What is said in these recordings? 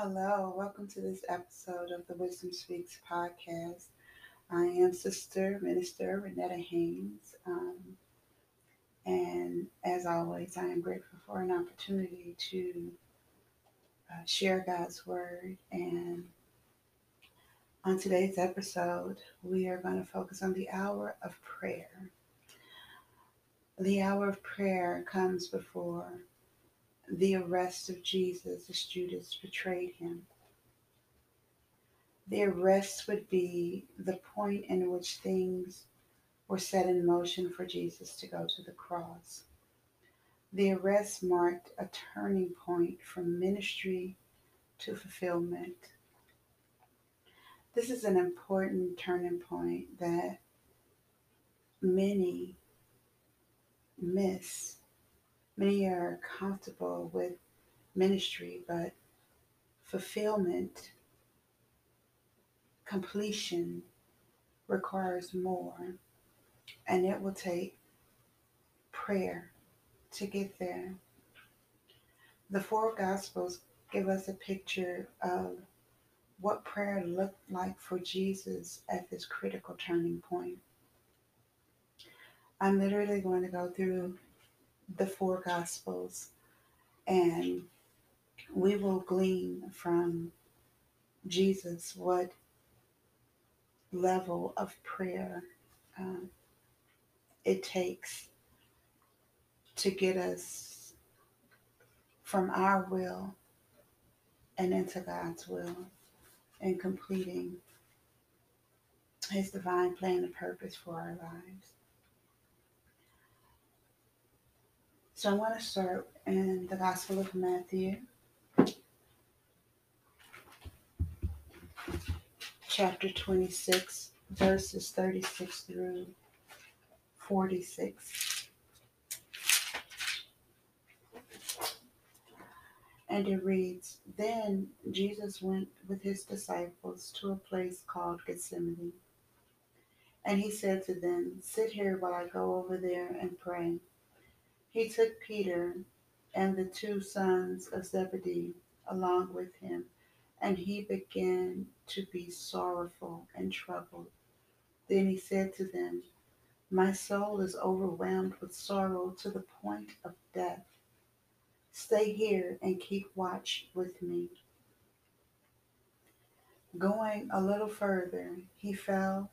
Hello, welcome to this episode of the Wisdom Speaks podcast. I am Sister Minister Renetta Haynes, um, and as always, I am grateful for an opportunity to uh, share God's Word. And on today's episode, we are going to focus on the hour of prayer. The hour of prayer comes before the arrest of Jesus as Judas betrayed him. The arrest would be the point in which things were set in motion for Jesus to go to the cross. The arrest marked a turning point from ministry to fulfillment. This is an important turning point that many miss Many are comfortable with ministry, but fulfillment, completion requires more, and it will take prayer to get there. The four Gospels give us a picture of what prayer looked like for Jesus at this critical turning point. I'm literally going to go through the four Gospels, and we will glean from Jesus what level of prayer uh, it takes to get us from our will and into God's will and completing His divine plan and purpose for our lives. So I'm going to start in the Gospel of Matthew, chapter 26, verses 36 through 46. And it reads Then Jesus went with his disciples to a place called Gethsemane. And he said to them, Sit here while I go over there and pray. He took Peter and the two sons of Zebedee along with him, and he began to be sorrowful and troubled. Then he said to them, My soul is overwhelmed with sorrow to the point of death. Stay here and keep watch with me. Going a little further, he fell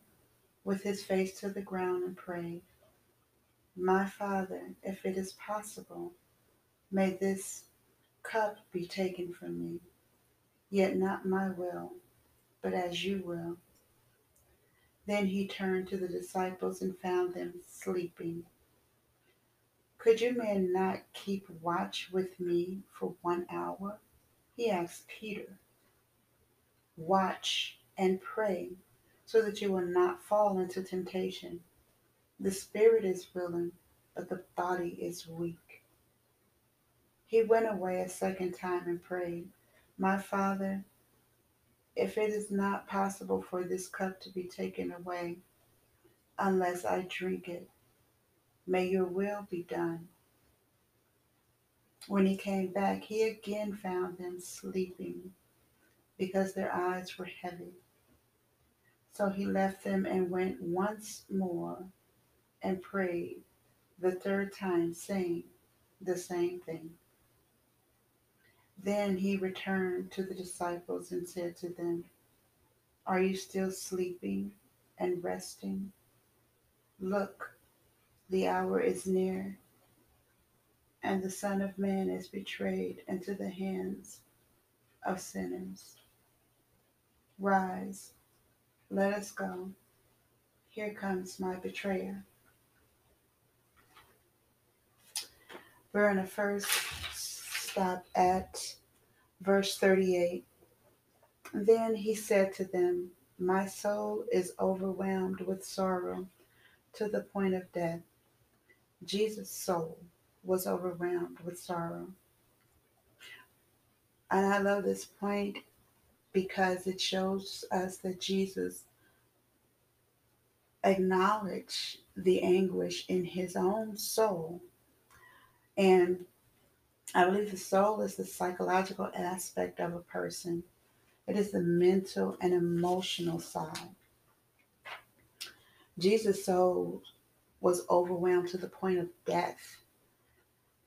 with his face to the ground and prayed. My Father, if it is possible, may this cup be taken from me, yet not my will, but as you will. Then he turned to the disciples and found them sleeping. Could you men not keep watch with me for one hour? He asked Peter. Watch and pray so that you will not fall into temptation. The spirit is willing, but the body is weak. He went away a second time and prayed, My Father, if it is not possible for this cup to be taken away unless I drink it, may your will be done. When he came back, he again found them sleeping because their eyes were heavy. So he left them and went once more and prayed the third time, saying the same thing. Then he returned to the disciples and said to them, Are you still sleeping and resting? Look, the hour is near, and the Son of Man is betrayed into the hands of sinners. Rise, let us go. Here comes my betrayer. We're going to first stop at verse 38. Then he said to them, My soul is overwhelmed with sorrow to the point of death. Jesus' soul was overwhelmed with sorrow. And I love this point because it shows us that Jesus acknowledged the anguish in his own soul and I believe the soul is the psychological aspect of a person. It is the mental and emotional side. Jesus' soul was overwhelmed to the point of death.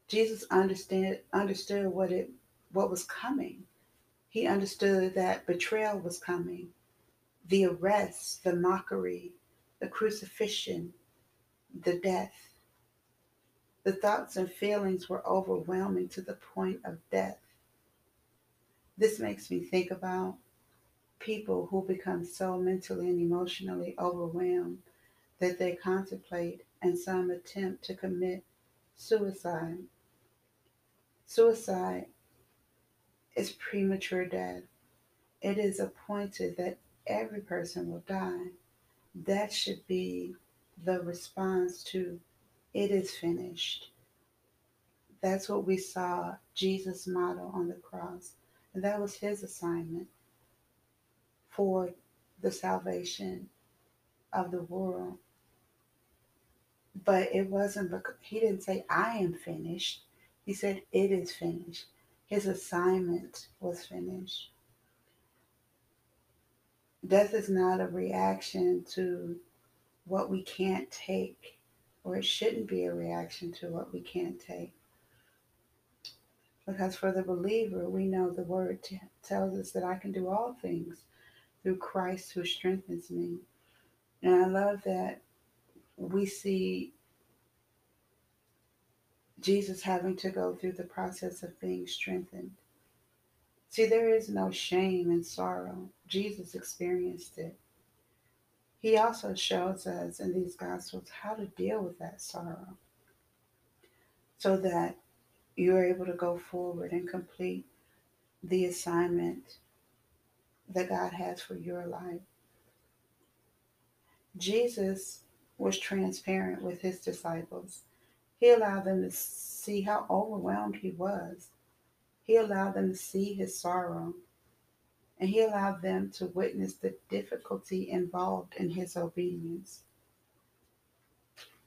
Jesus understood understood what it what was coming. He understood that betrayal was coming, the arrest, the mockery, the crucifixion, the death. The thoughts and feelings were overwhelming to the point of death. This makes me think about people who become so mentally and emotionally overwhelmed that they contemplate and some attempt to commit suicide. Suicide is premature death. It is appointed that every person will die. That should be the response to it is finished. That's what we saw Jesus model on the cross. And that was his assignment for the salvation of the world. But it wasn't because he didn't say, I am finished. He said, It is finished. His assignment was finished. Death is not a reaction to what we can't take, or it shouldn't be a reaction to what we can't take. Because for the believer, we know the word t- tells us that I can do all things through Christ who strengthens me. And I love that we see Jesus having to go through the process of being strengthened. See, there is no shame and sorrow. Jesus experienced it. He also shows us in these Gospels how to deal with that sorrow so that you're able to go forward and complete the assignment that God has for your life. Jesus was transparent with his disciples. He allowed them to see how overwhelmed he was. He allowed them to see his sorrow. And he allowed them to witness the difficulty involved in his obedience.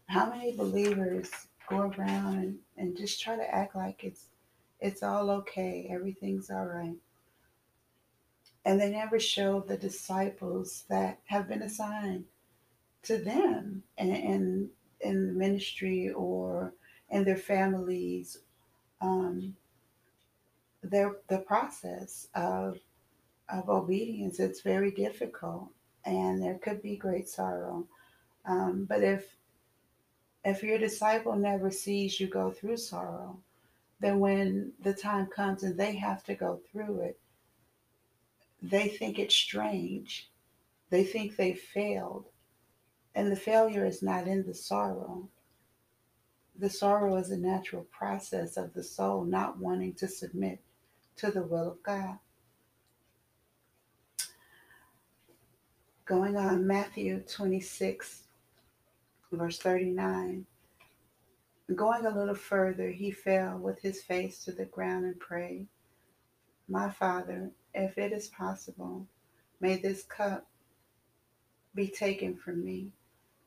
How many believers go around and, and just try to act like it's it's all okay, everything's all right. And they never show the disciples that have been assigned to them and, and in the ministry or in their families um, their the process of of obedience it's very difficult and there could be great sorrow um, but if if your disciple never sees you go through sorrow then when the time comes and they have to go through it they think it's strange they think they failed and the failure is not in the sorrow. The sorrow is a natural process of the soul not wanting to submit to the will of God. Going on, Matthew 26, verse 39. Going a little further, he fell with his face to the ground and prayed, My Father, if it is possible, may this cup be taken from me.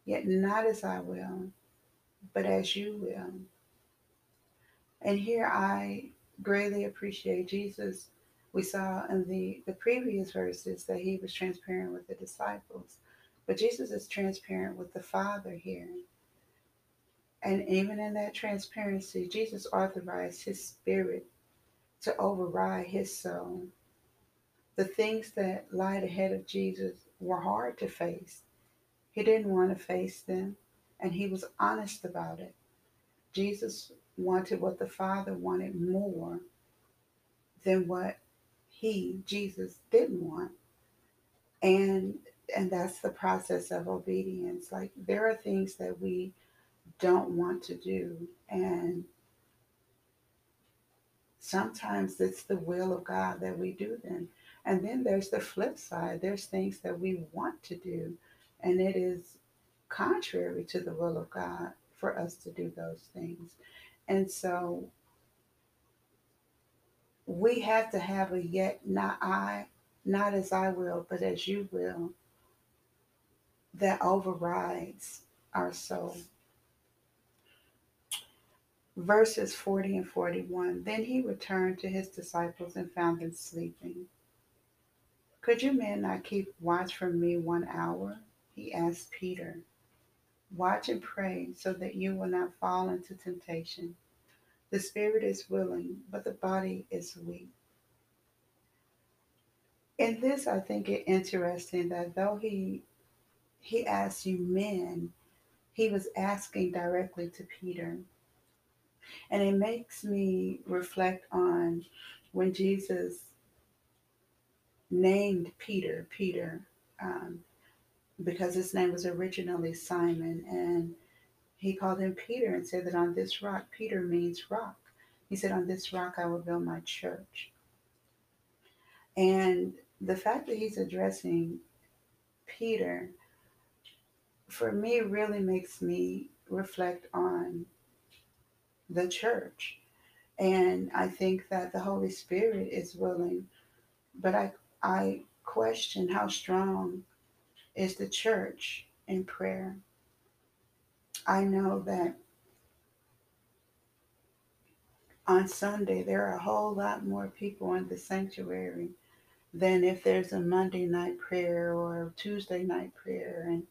Yet not as I will, but as you will. And here I greatly appreciate Jesus. We saw in the, the previous verses that he was transparent with the disciples, but Jesus is transparent with the Father here. And even in that transparency, Jesus authorized his spirit to override his soul. The things that lied ahead of Jesus were hard to face. He didn't want to face them, and he was honest about it. Jesus wanted what the Father wanted more than what he, Jesus, didn't want. And and that's the process of obedience. Like there are things that we don't want to do and sometimes it's the will of God that we do them. And then there's the flip side. There's things that we want to do and it is contrary to the will of God for us to do those things. And so we have to have a yet not I, not as I will, but as you will, that overrides our soul. verses 40 and 41. Then he returned to his disciples and found them sleeping. Could you men not keep watch for me one hour? He asked Peter. Watch and pray so that you will not fall into temptation. The spirit is willing, but the body is weak. In this, I think it interesting that though he he asked you men, he was asking directly to Peter. And it makes me reflect on when Jesus named Peter, Peter, um, because his name was originally Simon, and he called him Peter and said that on this rock, Peter means rock. He said, On this rock I will build my church. And the fact that he's addressing Peter, for me, really makes me reflect on the church. And I think that the Holy Spirit is willing, but I, I question how strong is the church in prayer. I know that on Sunday there are a whole lot more people in the sanctuary than if there's a Monday night prayer or a Tuesday night prayer and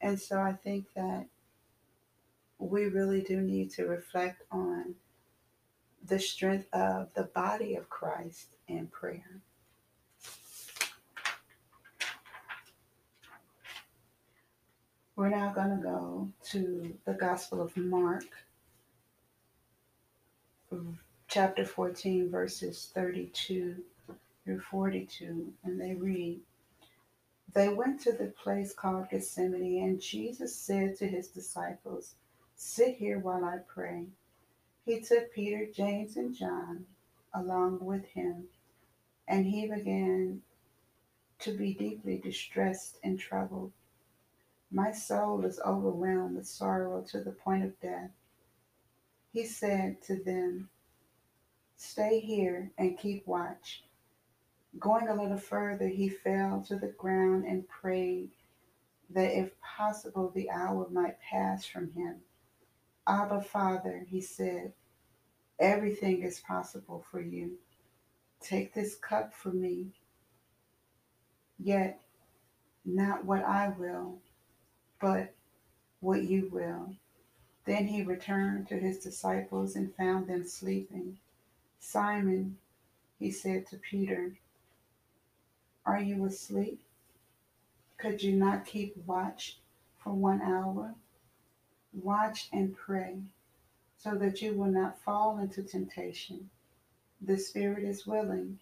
and so I think that we really do need to reflect on the strength of the body of Christ in prayer. We're now going to go to the Gospel of Mark, chapter 14, verses 32 through 42, and they read They went to the place called Gethsemane, and Jesus said to his disciples, Sit here while I pray. He took Peter, James, and John along with him, and he began to be deeply distressed and troubled. My soul is overwhelmed with sorrow to the point of death. He said to them, Stay here and keep watch. Going a little further, he fell to the ground and prayed that if possible the hour might pass from him. Abba, Father, he said, everything is possible for you. Take this cup from me, yet not what I will, but what you will. Then he returned to his disciples and found them sleeping. Simon, he said to Peter, Are you asleep? Could you not keep watch for one hour? Watch and pray so that you will not fall into temptation. The spirit is willing,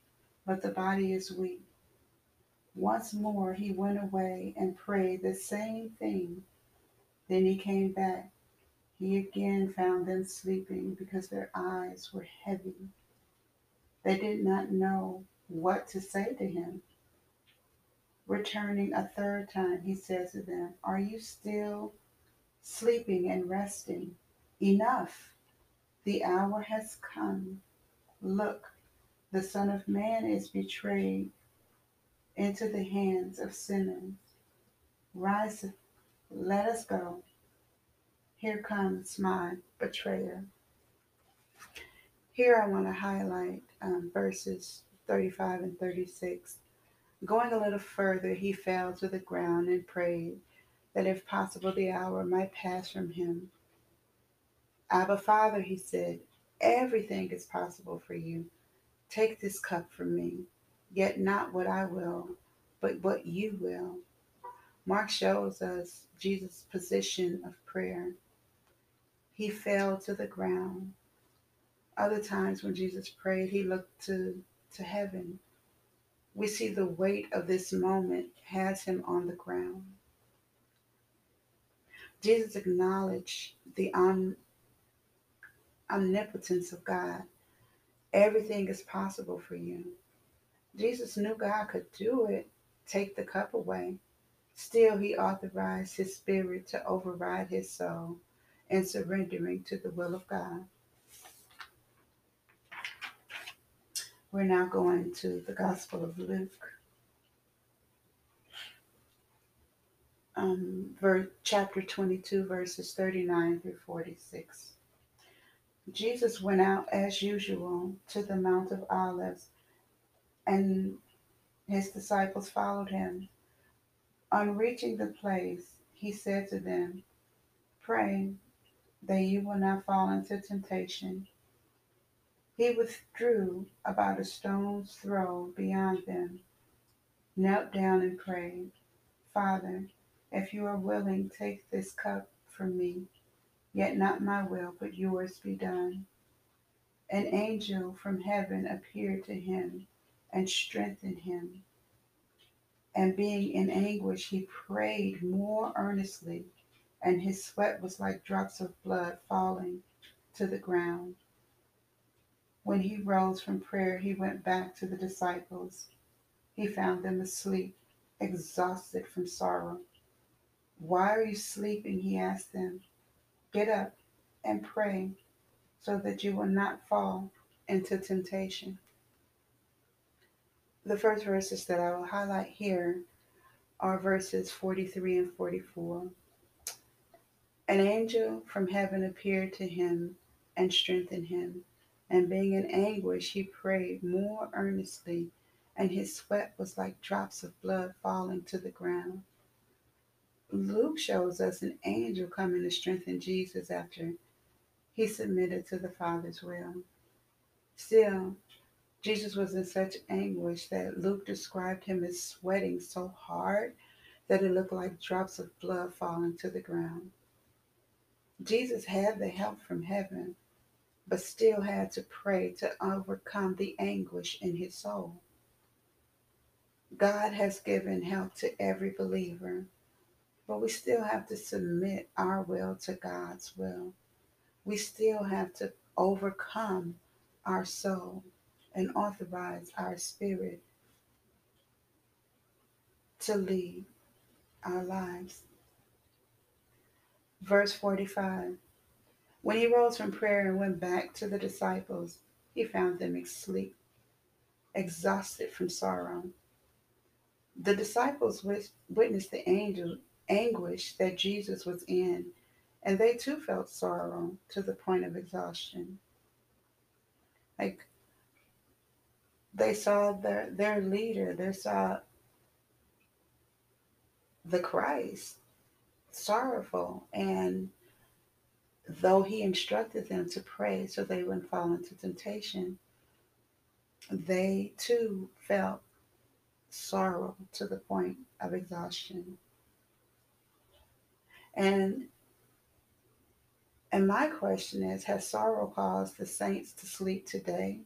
but the body is weak. Once more he went away and prayed the same thing. Then he came back. He again found them sleeping because their eyes were heavy. They did not know what to say to him. Returning a third time, he said to them, Are you still sleeping and resting. Enough. The hour has come. Look, the Son of Man is betrayed into the hands of sinners. Rise, let us go. Here comes my betrayer. Here I want to highlight um, verses 35 and 36. Going a little further, he fell to the ground and prayed that if possible the hour might pass from him. Abba, Father, he said, everything is possible for you. Take this cup from me, yet not what I will, but what you will. Mark shows us Jesus' position of prayer. He fell to the ground. Other times when Jesus prayed, he looked to, to heaven. We see the weight of this moment has him on the ground. Jesus acknowledged the om- omnipotence of God. Everything is possible for you. Jesus knew God could do it, take the cup away. Still, he authorized his spirit to override his soul and surrendering to the will of God. We're now going to the Gospel of Luke. um, verse, chapter 22, verses 39 through 46. Jesus went out as usual to the Mount of Olives, and his disciples followed him. On reaching the place, he said to them, Pray that you will not fall into temptation. He withdrew about a stone's throw beyond them, knelt down, and prayed, Father, if you are willing, take this cup from me, yet not my will, but yours be done. An angel from heaven appeared to him and strengthened him. And being in anguish, he prayed more earnestly, and his sweat was like drops of blood falling to the ground. When he rose from prayer, he went back to the disciples. He found them asleep, exhausted from sorrow. Why are you sleeping? He asked them. Get up and pray so that you will not fall into temptation. The first verses that I will highlight here are verses 43 and 44. An angel from heaven appeared to him and strengthened him. And being in anguish, he prayed more earnestly, and his sweat was like drops of blood falling to the ground. Luke shows us an angel coming to strengthen Jesus after he submitted to the Father's will. Still, Jesus was in such anguish that Luke described him as sweating so hard that it looked like drops of blood falling to the ground. Jesus had the help from heaven, but still had to pray to overcome the anguish in his soul. God has given help to every believer, but we still have to submit our will to God's will. We still have to overcome our soul and authorize our spirit to lead our lives. Verse 45 When he rose from prayer and went back to the disciples, he found them asleep, exhausted from sorrow. The disciples witnessed the angel anguish that Jesus was in, and they too felt sorrow to the point of exhaustion. Like they saw their their leader, they saw the Christ sorrowful and though he instructed them to pray so they wouldn't fall into temptation, they too felt sorrow to the point of exhaustion. And and my question is Has sorrow caused the saints to sleep today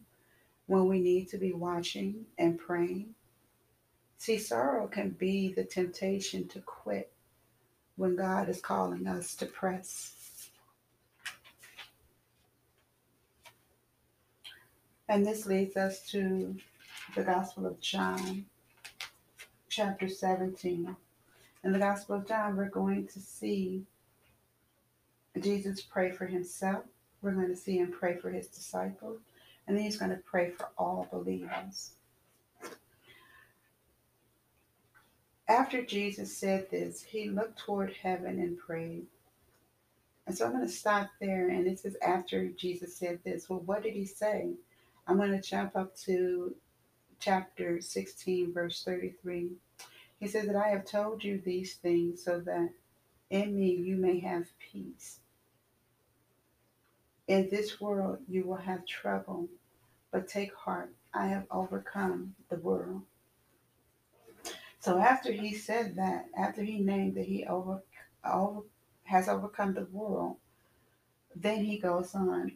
when we need to be watching and praying? See, sorrow can be the temptation to quit when God is calling us to press. And this leads us to the Gospel of John, chapter 17. In the Gospel of John, we're going to see Jesus pray for himself. We're going to see him pray for his disciples. And then he's going to pray for all believers. After Jesus said this, he looked toward heaven and prayed. And so I'm going to stop there. And it says, after Jesus said this, well, what did he say? I'm going to jump up to chapter 16, verse 33. He says that I have told you these things so that in me you may have peace. In this world you will have trouble, but take heart, I have overcome the world. So after he said that, after he named that he over, over has overcome the world, then he goes on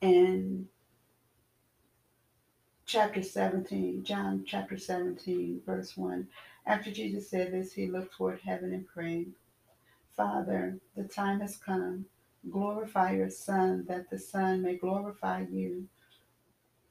in chapter 17, John chapter 17, verse 1. After Jesus said this, he looked toward heaven and prayed, Father, the time has come. Glorify your Son, that the Son may glorify you.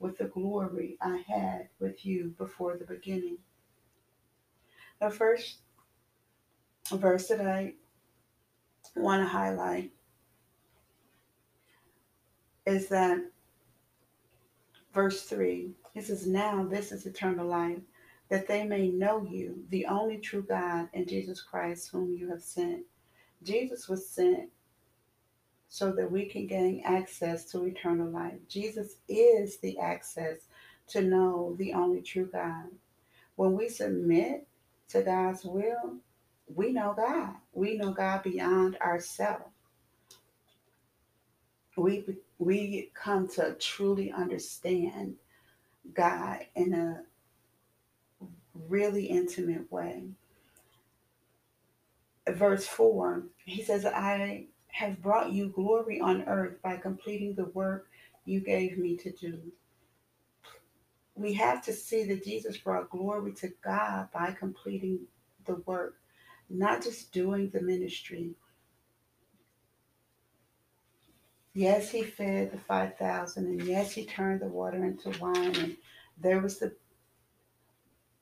with the glory I had with you before the beginning. The first verse that I want to highlight is that verse 3. It says, Now this is eternal life, that they may know you, the only true God, and Jesus Christ, whom you have sent. Jesus was sent so that we can gain access to eternal life. Jesus is the access to know the only true God. When we submit to God's will, we know God. We know God beyond ourselves. We we come to truly understand God in a really intimate way. Verse 4, he says, I have brought you glory on earth by completing the work you gave me to do. We have to see that Jesus brought glory to God by completing the work, not just doing the ministry. Yes, he fed the 5,000, and yes, he turned the water into wine, and there was the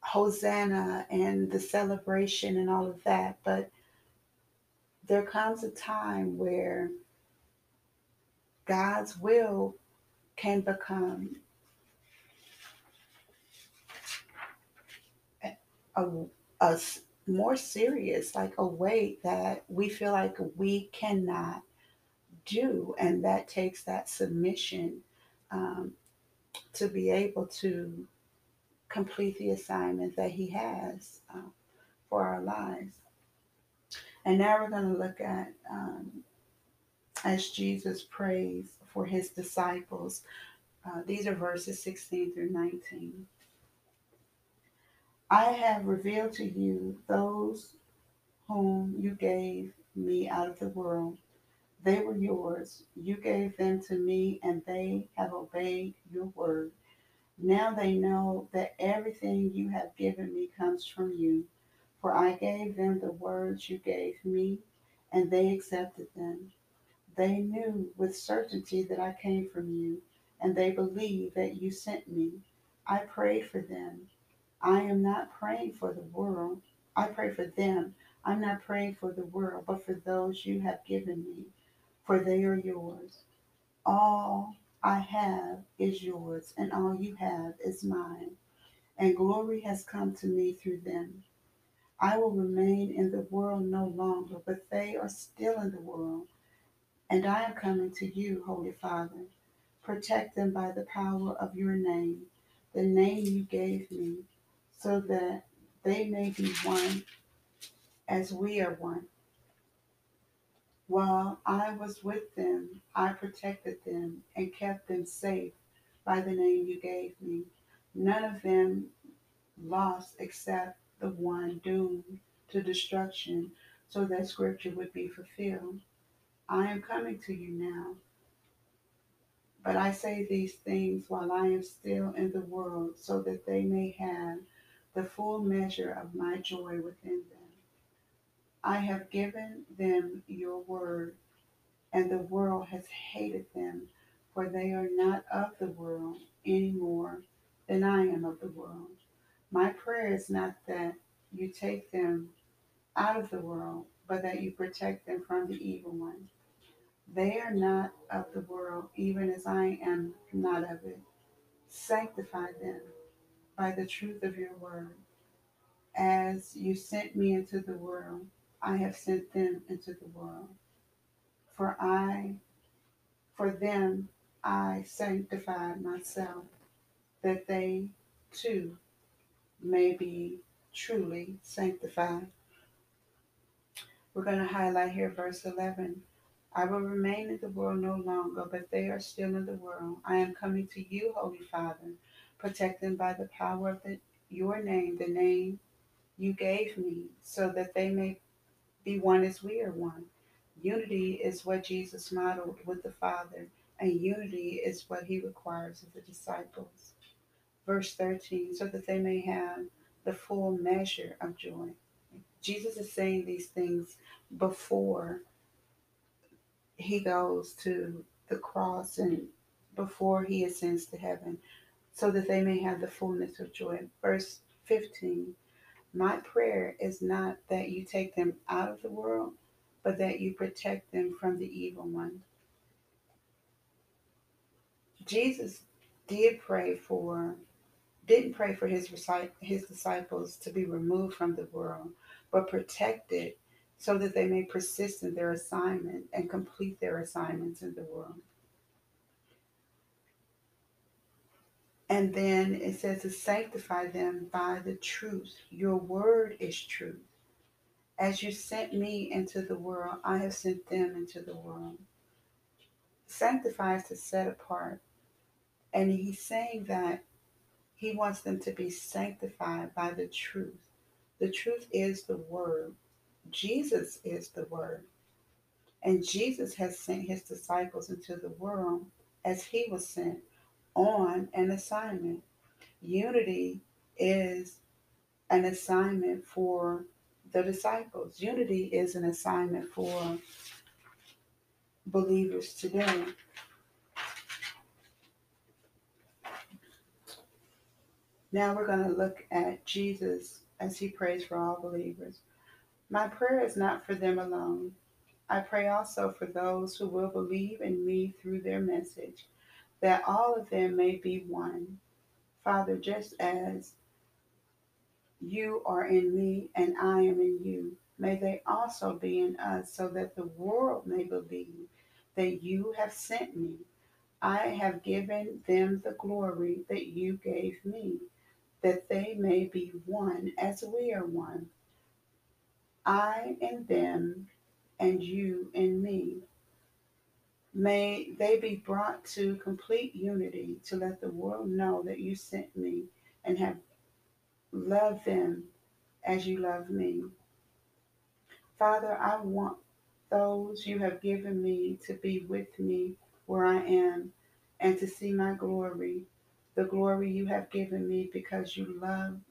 Hosanna and the celebration and all of that. But there comes a time where God's will can become a, a more serious, like a weight that we feel like we cannot do. And that takes that submission um, to be able to complete the assignment that He has uh, for our lives. And now we're going to look at um, as Jesus prays for His disciples. Uh, these are verses 16 through 19. I have revealed to you those whom you gave me out of the world. They were yours. You gave them to me, and they have obeyed your word. Now they know that everything you have given me comes from you. For I gave them the words you gave me, and they accepted them. They knew with certainty that I came from you, and they believed that you sent me. I prayed for them. I am not praying for the world. I pray for them. I'm not praying for the world, but for those you have given me for they are yours. All I have is yours, and all you have is mine, and glory has come to me through them. I will remain in the world no longer, but they are still in the world, and I am coming to you, Holy Father. Protect them by the power of your name, the name you gave me, so that they may be one as we are one. While I was with them, I protected them and kept them safe by the name you gave me. None of them lost except the one doomed to destruction, so that scripture would be fulfilled. I am coming to you now. But I say these things while I am still in the world, so that they may have the full measure of my joy within them. I have given them your word, and the world has hated them, for they are not of the world any more than I am of the world. My prayer is not that you take them out of the world, but that you protect them from the evil one. They are not of the world, even as I am not of it. Sanctify them by the truth of your word. As you sent me into the world, I have sent them into the world. For I, for them, I sanctified myself, that they too may be truly sanctified. We're going to highlight here verse 11. I will remain in the world no longer, but they are still in the world. I am coming to you, Holy Father. Protect them by the power of the, your name, the name you gave me, so that they may be one as we are one. Unity is what Jesus modeled with the Father, and unity is what he requires of the disciples. Verse 13, so that they may have the full measure of joy. Jesus is saying these things before he goes to the cross and before he ascends to heaven, so that they may have the fullness of joy. Verse 15 My prayer is not that you take them out of the world, but that you protect them from the evil one. Jesus did pray for didn't pray for his his disciples to be removed from the world, but protected so that they may persist in their assignment and complete their assignments in the world. And then it says to sanctify them by the truth. Your word is truth. As you sent me into the world, I have sent them into the world. Sanctify is to set apart. And he's saying that he wants them to be sanctified by the truth. The truth is the word. Jesus is the word. And Jesus has sent his disciples into the world as he was sent on an assignment. Unity is an assignment for the disciples. Unity is an assignment for believers today. Now we're going to look at Jesus as he prays for all believers. My prayer is not for them alone. I pray also for those who will believe in me through their message, that all of them may be one. Father, just as you are in me and I am in you, may they also be in us, so that the world may believe that you have sent me. I have given them the glory that you gave me, may be one as we are one. I and them, and you and me, May they be brought to complete unity to let the world know that you sent me and have loved them as you love me. Father, I want those you have given me to be with me where I am and to see my glory, the glory you have given me because you loved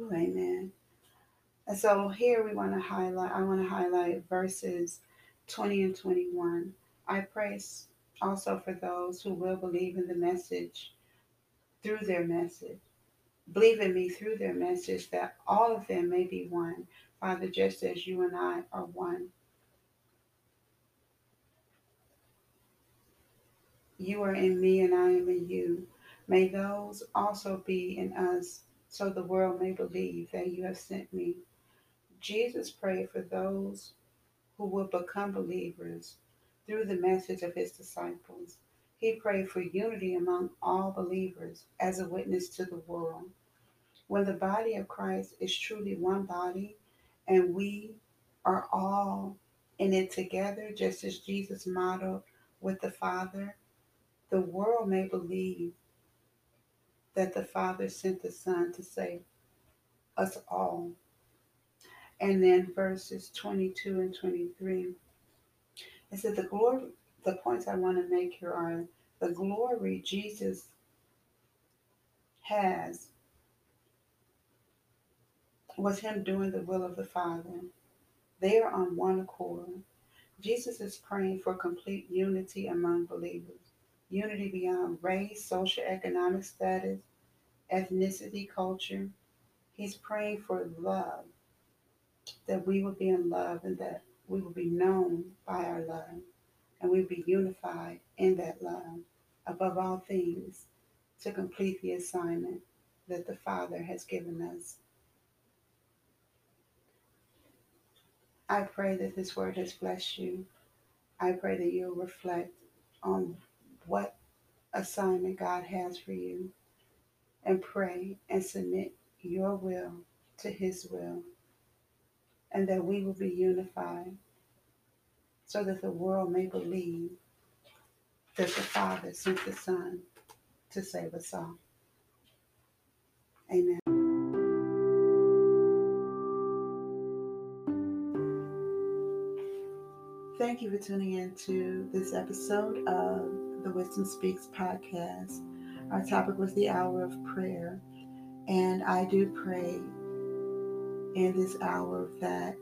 Ooh, amen. And so here we want to highlight, I want to highlight verses 20 and 21. I pray also for those who will believe in the message through their message. Believe in me through their message that all of them may be one. Father, just as you and I are one. You are in me and I am in you. May those also be in us so the world may believe that you have sent me. Jesus prayed for those who will become believers through the message of his disciples. He prayed for unity among all believers as a witness to the world. When the body of Christ is truly one body and we are all in it together, just as Jesus modeled with the Father, the world may believe that the Father sent the Son to save us all. And then verses 22 and 23. It said the glory, the points I want to make here are the glory Jesus has was him doing the will of the Father. They are on one accord. Jesus is praying for complete unity among believers, unity beyond race, social, economic status, ethnicity, culture. He's praying for love that we will be in love and that we will be known by our love and we will be unified in that love above all things to complete the assignment that the Father has given us. I pray that this word has blessed you. I pray that you'll reflect on what assignment God has for you and pray and submit your will to His will and that we will be unified so that the world may believe that the Father sent the Son to save us all. Amen. Thank you for tuning in to this episode of the Wisdom Speaks podcast. Our topic was the hour of prayer. And I do pray in this hour that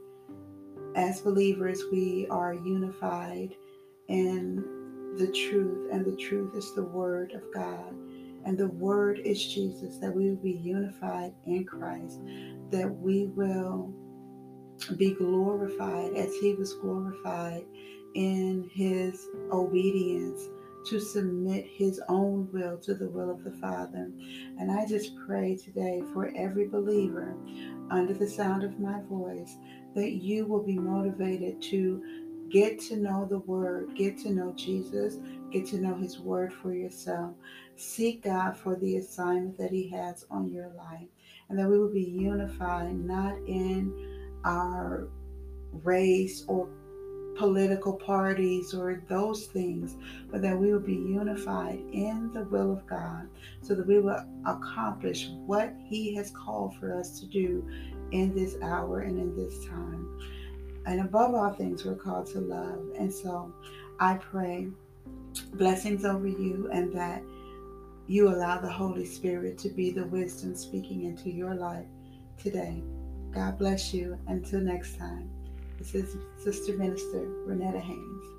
as believers we are unified in the truth, and the truth is the Word of God. And the Word is Jesus, that we will be unified in Christ, that we will be glorified as He was glorified in His obedience to submit his own will to the will of the Father. And I just pray today for every believer under the sound of my voice that you will be motivated to get to know the Word, get to know Jesus, get to know His Word for yourself. Seek God for the assignment that He has on your life, and that we will be unified not in our race or political parties or those things, but that we will be unified in the will of God so that we will accomplish what He has called for us to do in this hour and in this time. And above all things, we're called to love. And so I pray blessings over you and that you allow the Holy Spirit to be the wisdom speaking into your life today. God bless you. Until next time. This is Sister Minister Renetta Haynes.